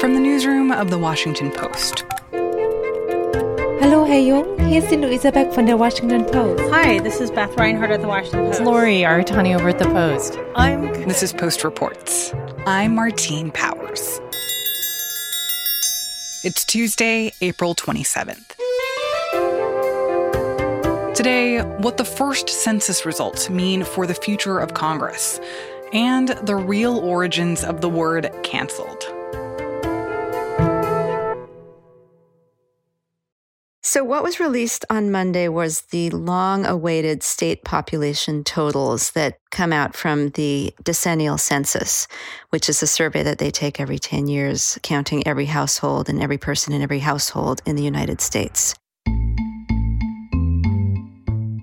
From the newsroom of The Washington Post. Hello, Herr Jung. Hier ist die Luisa Beck von der Washington Post. Hi, this is Beth Reinhardt at the Washington Post. It's Lori Aratani over at the Post. I'm. This is Post Reports. I'm Martine Powers. It's Tuesday, April 27th. Today, what the first census results mean for the future of Congress, and the real origins of the word canceled. So, what was released on Monday was the long awaited state population totals that come out from the decennial census, which is a survey that they take every 10 years, counting every household and every person in every household in the United States.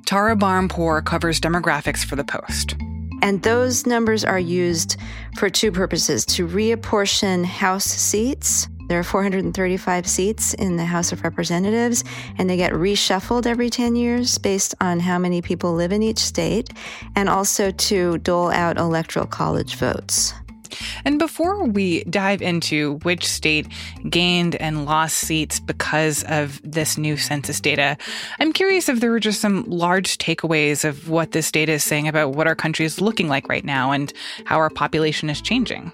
Tara Bahrampour covers demographics for the Post. And those numbers are used for two purposes to reapportion House seats there are 435 seats in the House of Representatives, and they get reshuffled every 10 years based on how many people live in each state, and also to dole out electoral college votes. And before we dive into which state gained and lost seats because of this new census data, I'm curious if there were just some large takeaways of what this data is saying about what our country is looking like right now and how our population is changing.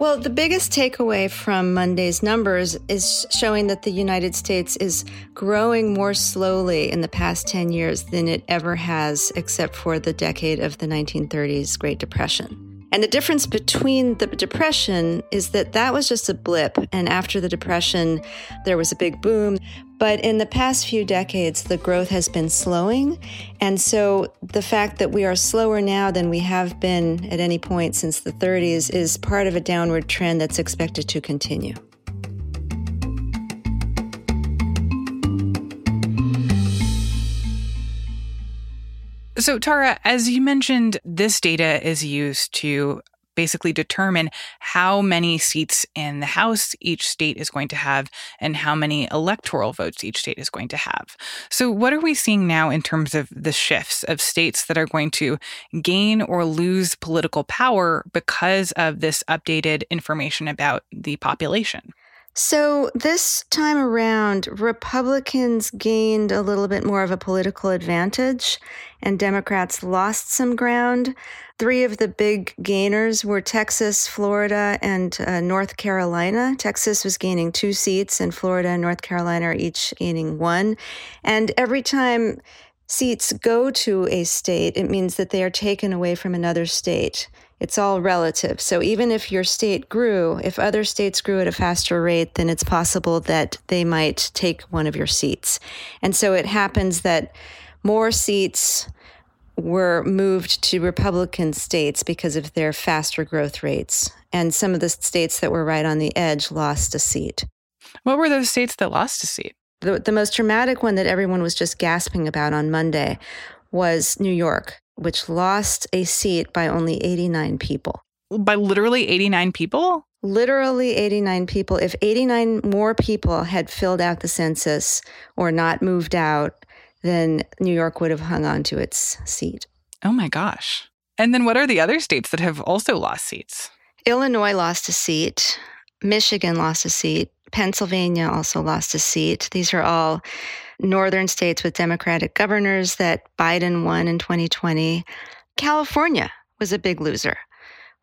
Well, the biggest takeaway from Monday's numbers is showing that the United States is growing more slowly in the past 10 years than it ever has, except for the decade of the 1930s Great Depression. And the difference between the depression is that that was just a blip. And after the depression, there was a big boom. But in the past few decades, the growth has been slowing. And so the fact that we are slower now than we have been at any point since the 30s is part of a downward trend that's expected to continue. So, Tara, as you mentioned, this data is used to basically determine how many seats in the House each state is going to have and how many electoral votes each state is going to have. So, what are we seeing now in terms of the shifts of states that are going to gain or lose political power because of this updated information about the population? So, this time around, Republicans gained a little bit more of a political advantage, and Democrats lost some ground. Three of the big gainers were Texas, Florida, and uh, North Carolina. Texas was gaining two seats, and Florida and North Carolina are each gaining one. And every time seats go to a state, it means that they are taken away from another state. It's all relative. So even if your state grew, if other states grew at a faster rate, then it's possible that they might take one of your seats. And so it happens that more seats were moved to Republican states because of their faster growth rates. And some of the states that were right on the edge lost a seat. What were those states that lost a seat? The, the most dramatic one that everyone was just gasping about on Monday was New York which lost a seat by only 89 people. By literally 89 people? Literally 89 people. If 89 more people had filled out the census or not moved out, then New York would have hung on to its seat. Oh my gosh. And then what are the other states that have also lost seats? Illinois lost a seat. Michigan lost a seat. Pennsylvania also lost a seat. These are all northern states with Democratic governors that Biden won in 2020. California was a big loser,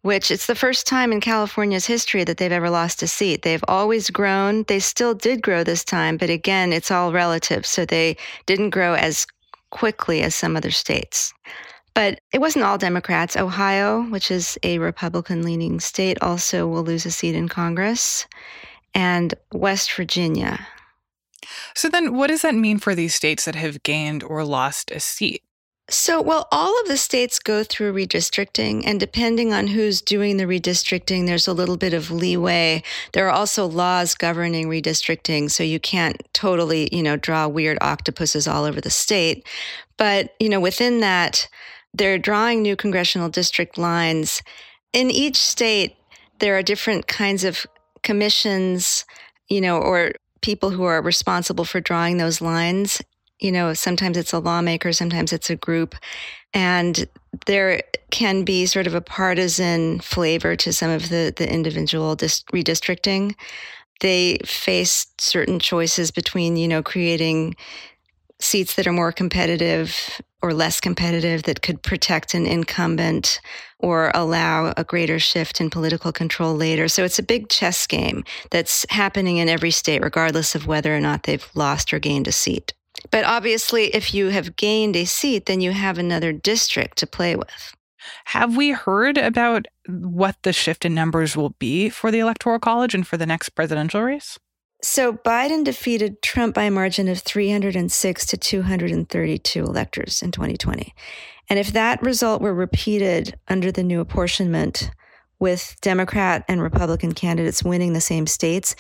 which it's the first time in California's history that they've ever lost a seat. They've always grown. They still did grow this time, but again, it's all relative. So they didn't grow as quickly as some other states. But it wasn't all Democrats. Ohio, which is a Republican leaning state, also will lose a seat in Congress. And West Virginia, so then what does that mean for these states that have gained or lost a seat? So, well, all of the states go through redistricting, and depending on who's doing the redistricting, there's a little bit of leeway. There are also laws governing redistricting, so you can't totally, you know, draw weird octopuses all over the state. But, you know, within that, they're drawing new congressional district lines. In each state, there are different kinds of commissions, you know, or people who are responsible for drawing those lines. You know, sometimes it's a lawmaker, sometimes it's a group. And there can be sort of a partisan flavor to some of the, the individual dis- redistricting. they face certain choices between, you know, creating seats that are more competitive or less competitive that could protect an incumbent or allow a greater shift in political control later. So it's a big chess game that's happening in every state, regardless of whether or not they've lost or gained a seat. But obviously, if you have gained a seat, then you have another district to play with. Have we heard about what the shift in numbers will be for the Electoral College and for the next presidential race? So Biden defeated Trump by a margin of 306 to 232 electors in 2020. And if that result were repeated under the new apportionment with Democrat and Republican candidates winning the same states,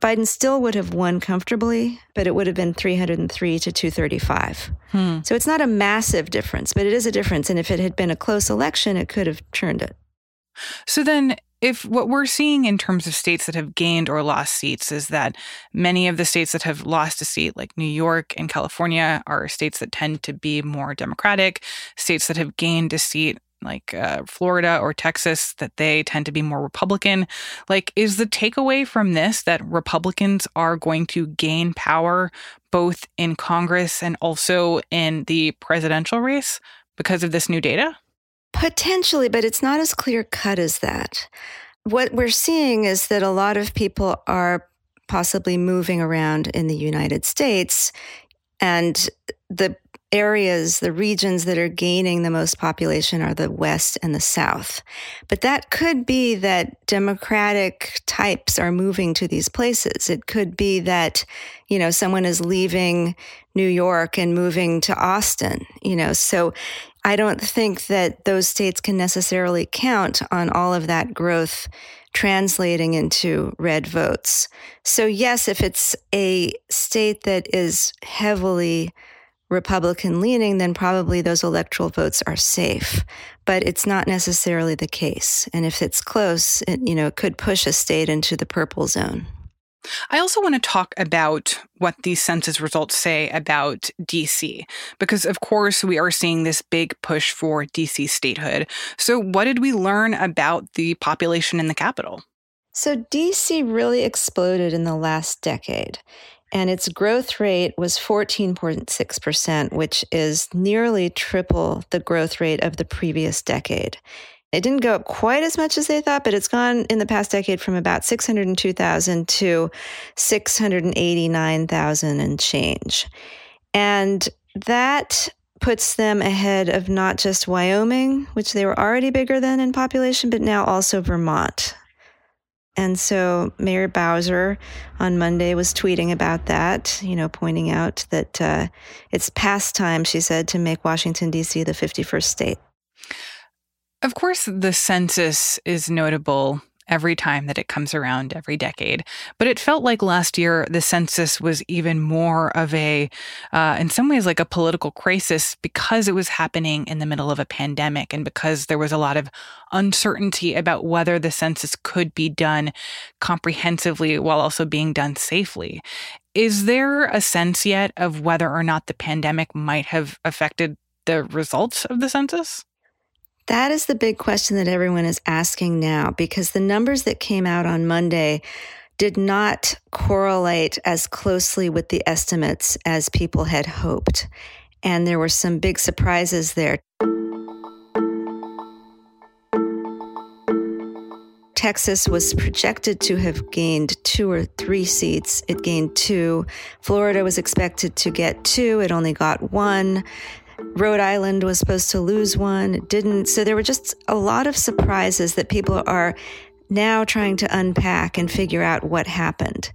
Biden still would have won comfortably, but it would have been 303 to 235. Hmm. So it's not a massive difference, but it is a difference. And if it had been a close election, it could have turned it. So then, if what we're seeing in terms of states that have gained or lost seats is that many of the states that have lost a seat, like New York and California, are states that tend to be more Democratic, states that have gained a seat like uh, Florida or Texas that they tend to be more Republican. Like, is the takeaway from this that Republicans are going to gain power both in Congress and also in the presidential race because of this new data? Potentially, but it's not as clear cut as that. What we're seeing is that a lot of people are possibly moving around in the United States, and the areas, the regions that are gaining the most population are the West and the South. But that could be that Democratic types are moving to these places. It could be that, you know, someone is leaving New York and moving to Austin, you know. So I don't think that those states can necessarily count on all of that growth translating into red votes. So, yes, if it's a state that is heavily Republican leaning, then probably those electoral votes are safe. But it's not necessarily the case. And if it's close, it, you know, it could push a state into the purple zone. I also want to talk about what these census results say about DC, because of course we are seeing this big push for DC statehood. So, what did we learn about the population in the capital? So, DC really exploded in the last decade, and its growth rate was 14.6%, which is nearly triple the growth rate of the previous decade. It didn't go up quite as much as they thought, but it's gone in the past decade from about 602,000 to 689,000 and change. And that puts them ahead of not just Wyoming, which they were already bigger than in population, but now also Vermont. And so Mayor Bowser on Monday was tweeting about that, you know, pointing out that uh, it's past time, she said, to make Washington, D.C. the 51st state. Of course, the census is notable every time that it comes around every decade. But it felt like last year the census was even more of a, uh, in some ways, like a political crisis because it was happening in the middle of a pandemic and because there was a lot of uncertainty about whether the census could be done comprehensively while also being done safely. Is there a sense yet of whether or not the pandemic might have affected the results of the census? That is the big question that everyone is asking now because the numbers that came out on Monday did not correlate as closely with the estimates as people had hoped. And there were some big surprises there. Texas was projected to have gained two or three seats. It gained two. Florida was expected to get two. It only got one. Rhode Island was supposed to lose one, it didn't. So there were just a lot of surprises that people are now trying to unpack and figure out what happened.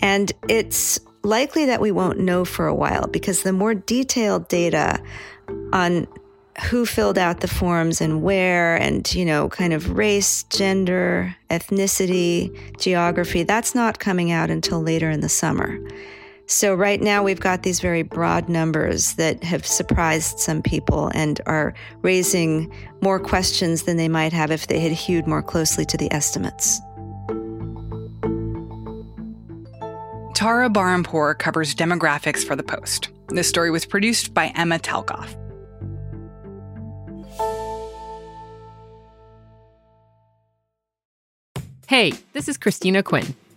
And it's likely that we won't know for a while because the more detailed data on who filled out the forms and where and you know kind of race gender ethnicity geography that's not coming out until later in the summer so, right now, we've got these very broad numbers that have surprised some people and are raising more questions than they might have if they had hewed more closely to the estimates. Tara Bahrampour covers demographics for The Post. This story was produced by Emma Talkoff. Hey, this is Christina Quinn.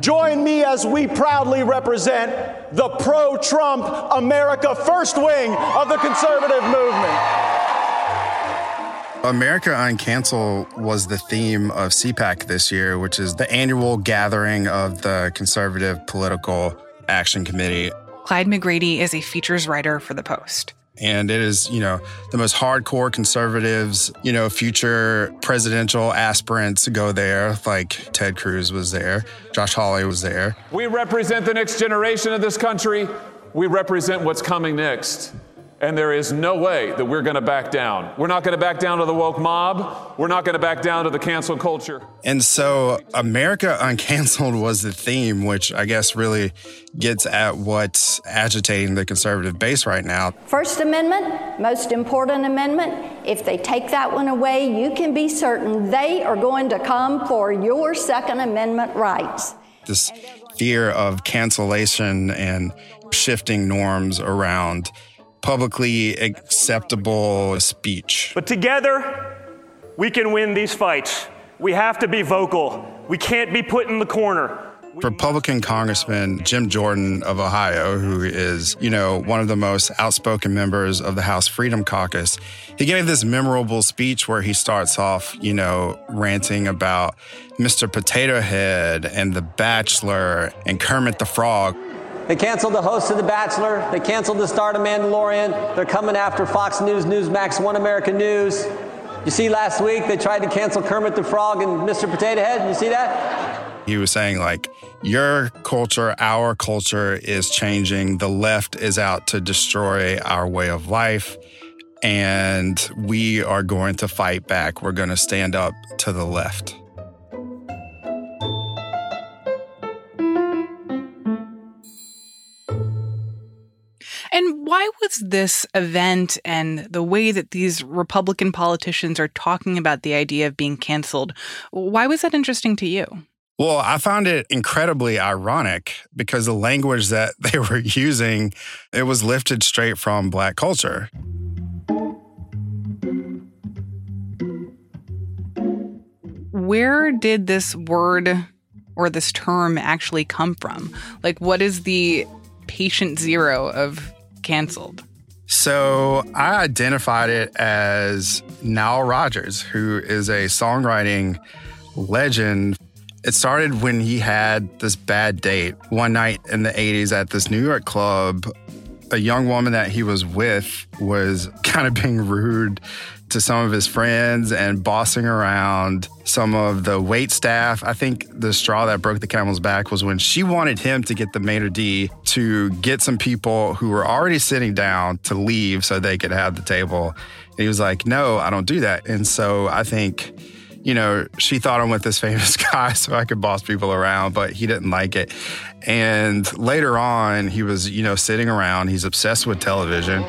Join me as we proudly represent the pro Trump America First wing of the conservative movement. America Uncancel was the theme of CPAC this year, which is the annual gathering of the Conservative Political Action Committee. Clyde McGrady is a features writer for The Post. And it is, you know, the most hardcore conservatives, you know, future presidential aspirants go there, like Ted Cruz was there, Josh Hawley was there. We represent the next generation of this country. We represent what's coming next. And there is no way that we're going to back down. We're not going to back down to the woke mob. We're not going to back down to the cancel culture. And so, America Uncanceled was the theme, which I guess really gets at what's agitating the conservative base right now. First Amendment, most important amendment. If they take that one away, you can be certain they are going to come for your Second Amendment rights. This fear of cancellation and shifting norms around publicly acceptable speech. But together, we can win these fights. We have to be vocal. We can't be put in the corner. Republican Congressman Jim Jordan of Ohio, who is, you know, one of the most outspoken members of the House Freedom Caucus, he gave this memorable speech where he starts off, you know, ranting about Mr. Potato Head and The Bachelor and Kermit the Frog. They canceled the host of The Bachelor. They canceled the start of Mandalorian. They're coming after Fox News, Newsmax, One American News. You see, last week they tried to cancel Kermit the Frog and Mr. Potato Head. You see that? He was saying, like, your culture, our culture is changing. The left is out to destroy our way of life. And we are going to fight back. We're going to stand up to the left. Why was this event and the way that these Republican politicians are talking about the idea of being canceled, why was that interesting to you? Well, I found it incredibly ironic because the language that they were using, it was lifted straight from black culture. Where did this word or this term actually come from? Like, what is the patient zero of canceled? So I identified it as Nile Rodgers, who is a songwriting legend. It started when he had this bad date one night in the 80s at this New York club. A young woman that he was with was kind of being rude to some of his friends and bossing around some of the wait staff. I think the straw that broke the camel's back was when she wanted him to get the maitre d' to get some people who were already sitting down to leave so they could have the table. And he was like, No, I don't do that. And so I think you know, she thought I'm with this famous guy so I could boss people around, but he didn't like it. And later on, he was, you know, sitting around, he's obsessed with television.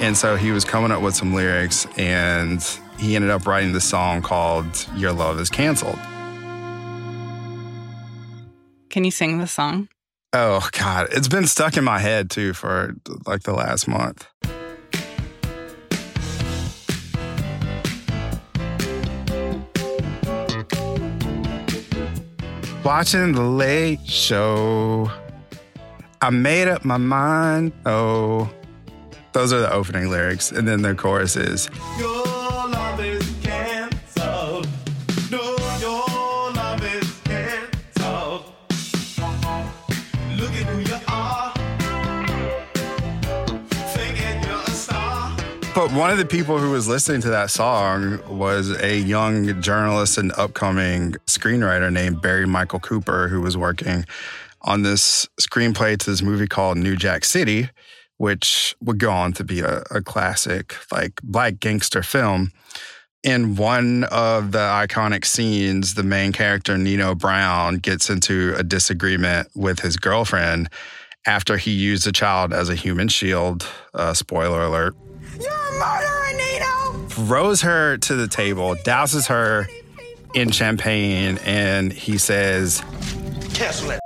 And so he was coming up with some lyrics and he ended up writing the song called Your Love is Canceled. Can you sing the song? Oh, God. It's been stuck in my head too for like the last month. Watching the late show, I made up my mind. Oh, those are the opening lyrics. And then the chorus is Your one of the people who was listening to that song was a young journalist and upcoming screenwriter named Barry Michael Cooper, who was working on this screenplay to this movie called New Jack City, which would go on to be a, a classic, like black gangster film. In one of the iconic scenes, the main character, Nino Brown, gets into a disagreement with his girlfriend after he used a child as a human shield. Uh, spoiler alert. A murderer, Nino! Throws her to the table, douses her in champagne, and he says, Cancel that.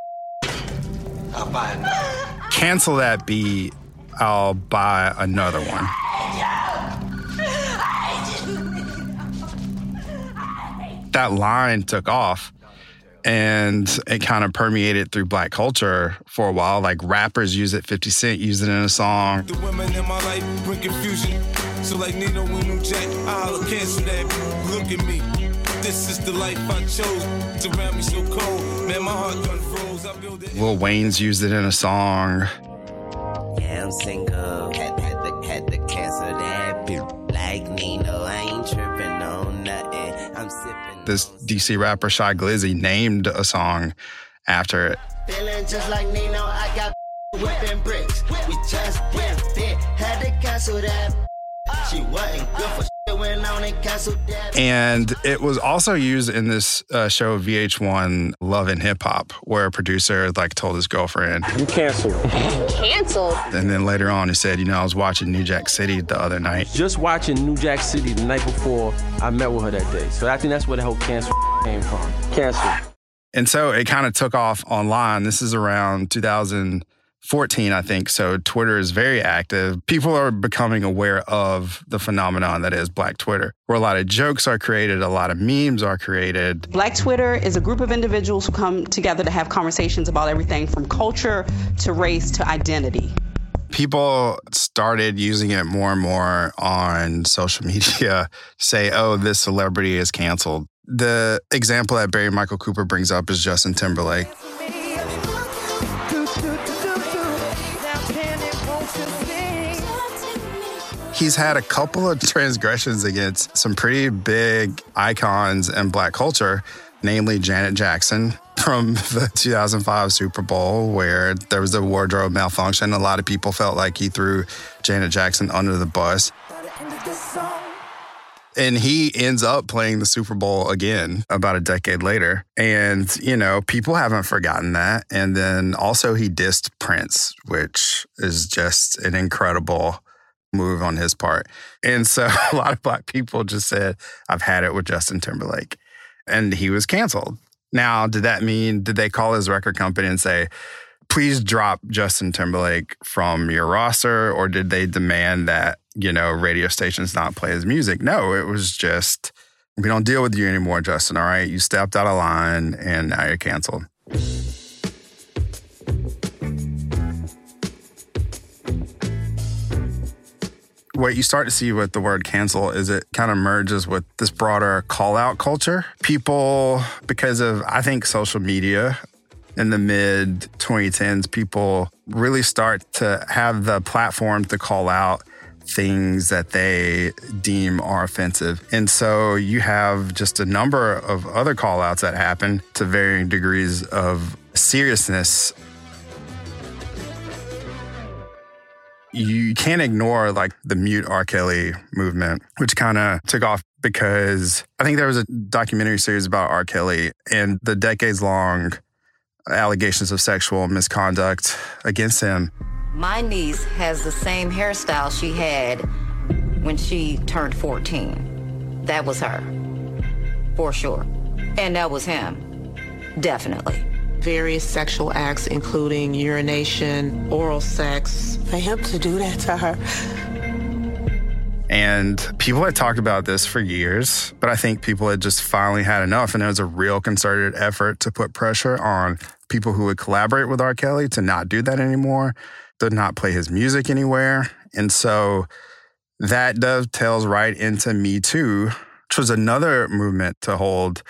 I'll buy another. Cancel that beat. I'll buy another one. That line took off and it kind of permeated through black culture for a while. Like rappers use it, 50 Cent used it in a song. The women in my life bring confusion. So like Nino and New Jack, I'll cancel that. Look at me. This is the life I chose. Surround me so cold. Man, my heart gun froze. I build it. Lil Wayne's used it in a song. Yeah, I'm single. Had, had, to, had to cancel that. Like Nino, I ain't tripping on nothing. I'm sipping. This DC rapper Shy Glizzy named a song after it. Feeling just like Nino, I got whipping bricks. We just whipped it. Had to cancel that. And canceled that. And it was also used in this uh, show VH1 Love and Hip Hop, where a producer like told his girlfriend, You canceled. Canceled. and then later on he said, you know, I was watching New Jack City the other night. Just watching New Jack City the night before I met with her that day. So I think that's where the whole cancel came from. Cancel. And so it kind of took off online. This is around 2014, I think. So Twitter is very active. People are becoming aware of the phenomenon that is Black Twitter, where a lot of jokes are created, a lot of memes are created. Black Twitter is a group of individuals who come together to have conversations about everything from culture to race to identity. People started using it more and more on social media, say, oh, this celebrity is canceled. The example that Barry Michael Cooper brings up is Justin Timberlake. He's had a couple of transgressions against some pretty big icons in black culture, namely Janet Jackson from the 2005 Super Bowl, where there was a wardrobe malfunction. A lot of people felt like he threw Janet Jackson under the bus. And he ends up playing the Super Bowl again about a decade later. And, you know, people haven't forgotten that. And then also he dissed Prince, which is just an incredible move on his part. And so a lot of black people just said, I've had it with Justin Timberlake. And he was canceled. Now, did that mean, did they call his record company and say, please drop Justin Timberlake from your roster? Or did they demand that, you know, radio stations not play his music? No, it was just, we don't deal with you anymore, Justin. All right. You stepped out of line and now you're canceled. What you start to see with the word cancel is it kind of merges with this broader call out culture. People, because of, I think, social media in the mid 2010s, people really start to have the platform to call out things that they deem are offensive. And so you have just a number of other call outs that happen to varying degrees of seriousness you can't ignore like the mute R. Kelly movement, which kind of took off because I think there was a documentary series about R. Kelly and the decades long allegations of sexual misconduct against him. My niece has the same hairstyle she had when she turned 14. That was her, for sure. And that was him, definitely. Various sexual acts, including urination, oral sex. For him to do that to her. And people had talked about this for years, but I think people had just finally had enough. And there was a real concerted effort to put pressure on people who would collaborate with R. Kelly to not do that anymore, to not play his music anywhere. And so that dovetails right into Me Too, which was another movement to hold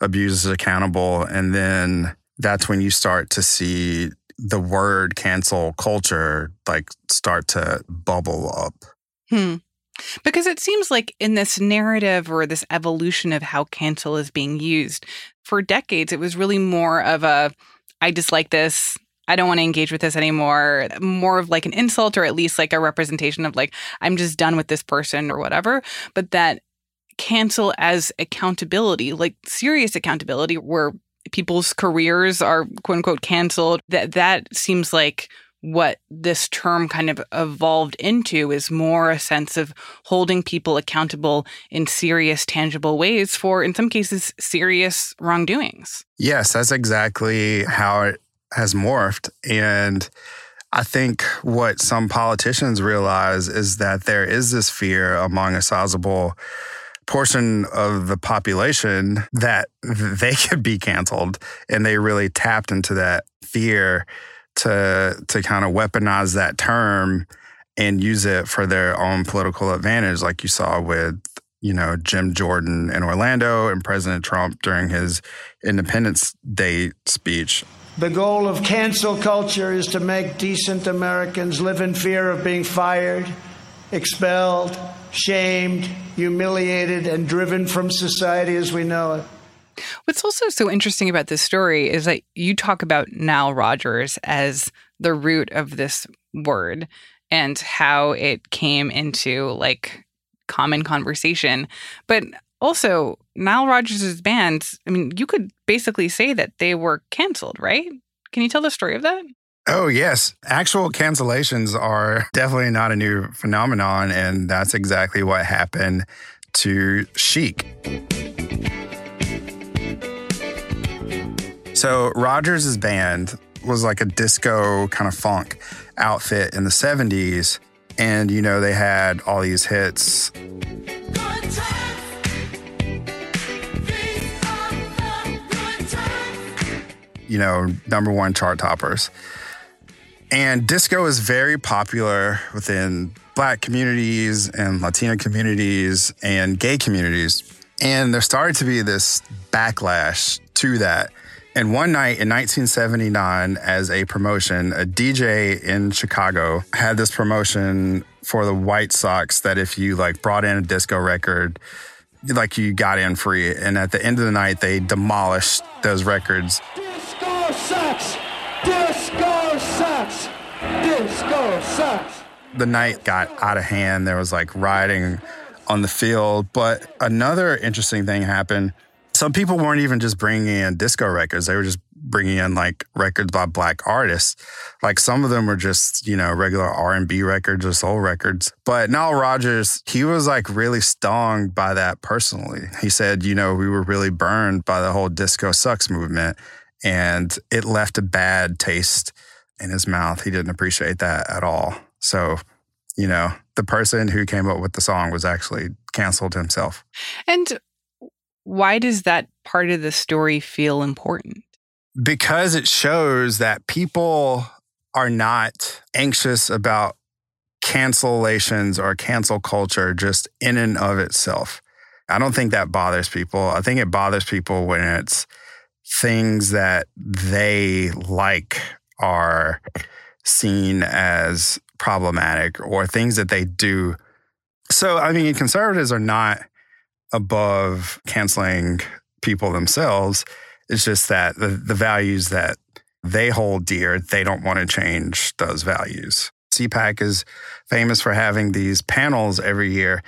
abusers accountable. And then that's when you start to see the word cancel culture like start to bubble up. Hmm. Because it seems like in this narrative or this evolution of how cancel is being used, for decades, it was really more of a I dislike this. I don't want to engage with this anymore, more of like an insult or at least like a representation of like, I'm just done with this person or whatever. But that cancel as accountability, like serious accountability, where people's careers are quote unquote canceled, that that seems like what this term kind of evolved into is more a sense of holding people accountable in serious, tangible ways for, in some cases, serious wrongdoings. Yes, that's exactly how it has morphed. And I think what some politicians realize is that there is this fear among a sizable portion of the population that they could be canceled. And they really tapped into that fear to to kind of weaponize that term and use it for their own political advantage, like you saw with you know Jim Jordan in Orlando and President Trump during his Independence Day speech. The goal of cancel culture is to make decent Americans live in fear of being fired, expelled, shamed, humiliated, and driven from society as we know it. What's also so interesting about this story is that you talk about Nile Rodgers as the root of this word and how it came into like common conversation. But also, Nile Rodgers' band, I mean, you could basically say that they were canceled, right? Can you tell the story of that? Oh, yes. Actual cancellations are definitely not a new phenomenon. And that's exactly what happened to Chic. So Rodgers' band was like a disco kind of funk outfit in the 70s. And, you know, they had all these hits. You know, number one chart toppers. And disco is very popular within Black communities and Latino communities and gay communities. And there started to be this backlash to that and one night in 1979, as a promotion, a DJ in Chicago had this promotion for the White Sox that if you like brought in a disco record, like you got in free. And at the end of the night, they demolished those records. Disco sucks! Disco sucks! Disco sucks! The night got out of hand. There was like rioting on the field. But another interesting thing happened some people weren't even just bringing in disco records; they were just bringing in like records by black artists. Like some of them were just you know regular R and B records or soul records. But Nile Rodgers, he was like really stung by that personally. He said, you know, we were really burned by the whole disco sucks movement, and it left a bad taste in his mouth. He didn't appreciate that at all. So, you know, the person who came up with the song was actually canceled himself. And why does that part of the story feel important? Because it shows that people are not anxious about cancellations or cancel culture just in and of itself. I don't think that bothers people. I think it bothers people when it's things that they like are seen as problematic or things that they do. So, I mean, conservatives are not above canceling people themselves. It's just that the, the values that they hold dear, they don't want to change those values. CPAC is famous for having these panels every year.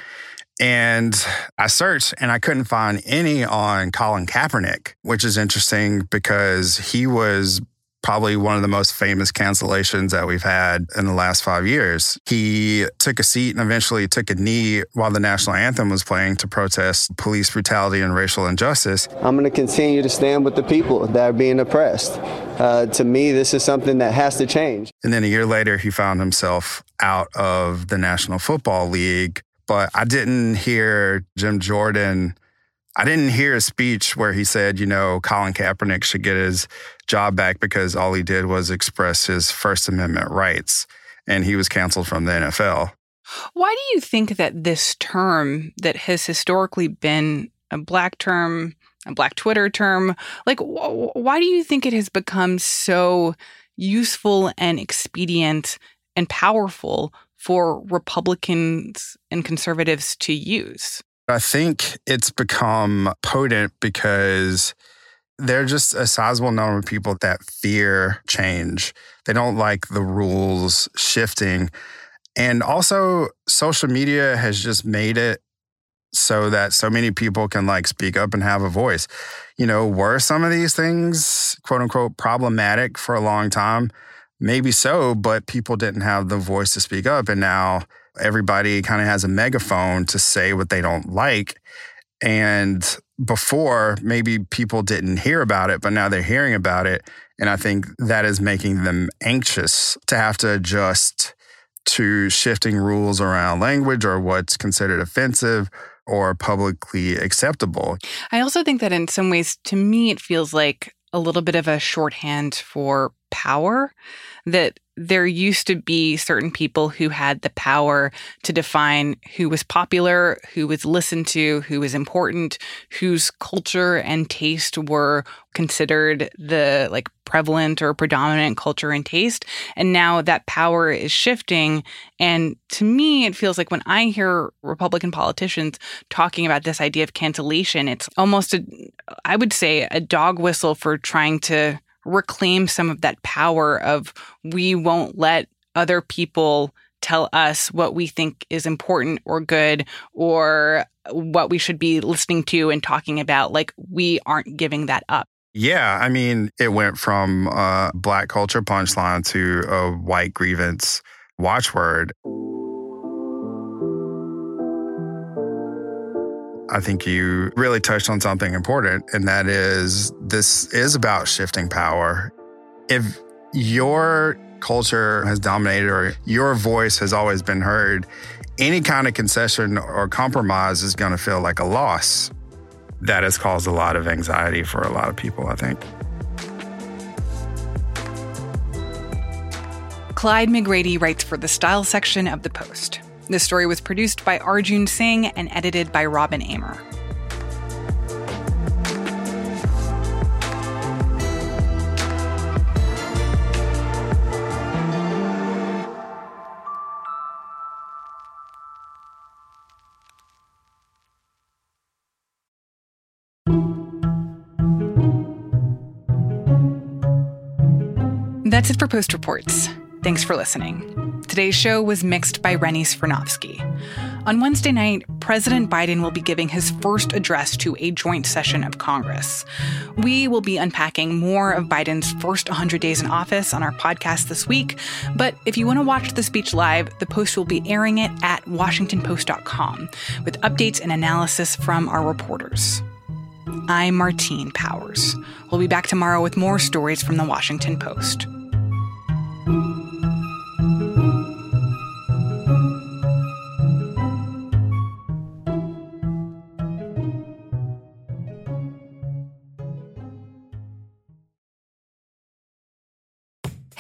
And I searched and I couldn't find any on Colin Kaepernick, which is interesting because he was probably one of the most famous cancellations that we've had in the last five years. He took a seat and eventually took a knee while the national anthem was playing to protest police brutality and racial injustice. I'm going to continue to stand with the people that are being oppressed. Uh, to me, this is something that has to change. And then a year later, he found himself out of the National Football League. But I didn't hear Jim Jordan I didn't hear a speech where he said, you know, Colin Kaepernick should get his job back because all he did was express his First Amendment rights and he was canceled from the NFL. Why do you think that this term that has historically been a black term, a black Twitter term, like wh- why do you think it has become so useful and expedient and powerful for Republicans and conservatives to use? I think it's become potent because There are just a sizable number of people that fear change. They don't like the rules shifting. And also, social media has just made it so that so many people can like speak up and have a voice. You know, were some of these things, quote unquote, problematic for a long time? Maybe so, but people didn't have the voice to speak up. And now everybody kind of has a megaphone to say what they don't like. And before, maybe people didn't hear about it, but now they're hearing about it. And I think that is making them anxious to have to adjust to shifting rules around language or what's considered offensive or publicly acceptable. I also think that in some ways, to me, it feels like a little bit of a shorthand for power that there used to be certain people who had the power to define who was popular, who was listened to, who was important, whose culture and taste were considered the like prevalent or predominant culture and taste. And now that power is shifting. And to me, it feels like when I hear Republican politicians talking about this idea of cancellation, it's almost a, I would say, a dog whistle for trying to reclaim some of that power of we won't let other people tell us what we think is important or good or what we should be listening to and talking about. Like we aren't giving that up. Yeah, I mean, it went from a black culture punchline to a white grievance watchword. I think you really touched on something important, and that is this is about shifting power. If your culture has dominated or your voice has always been heard, any kind of concession or compromise is going to feel like a loss. That has caused a lot of anxiety for a lot of people, I think. Clyde McGrady writes for the style section of The Post. This story was produced by Arjun Singh and edited by Robin Amer. That's it for Post Reports. Thanks for listening. Today's show was mixed by Rennie Svirnovskiy. On Wednesday night, President Biden will be giving his first address to a joint session of Congress. We will be unpacking more of Biden's first 100 days in office on our podcast this week. But if you want to watch the speech live, the Post will be airing it at WashingtonPost.com with updates and analysis from our reporters. I'm Martine Powers. We'll be back tomorrow with more stories from the Washington Post.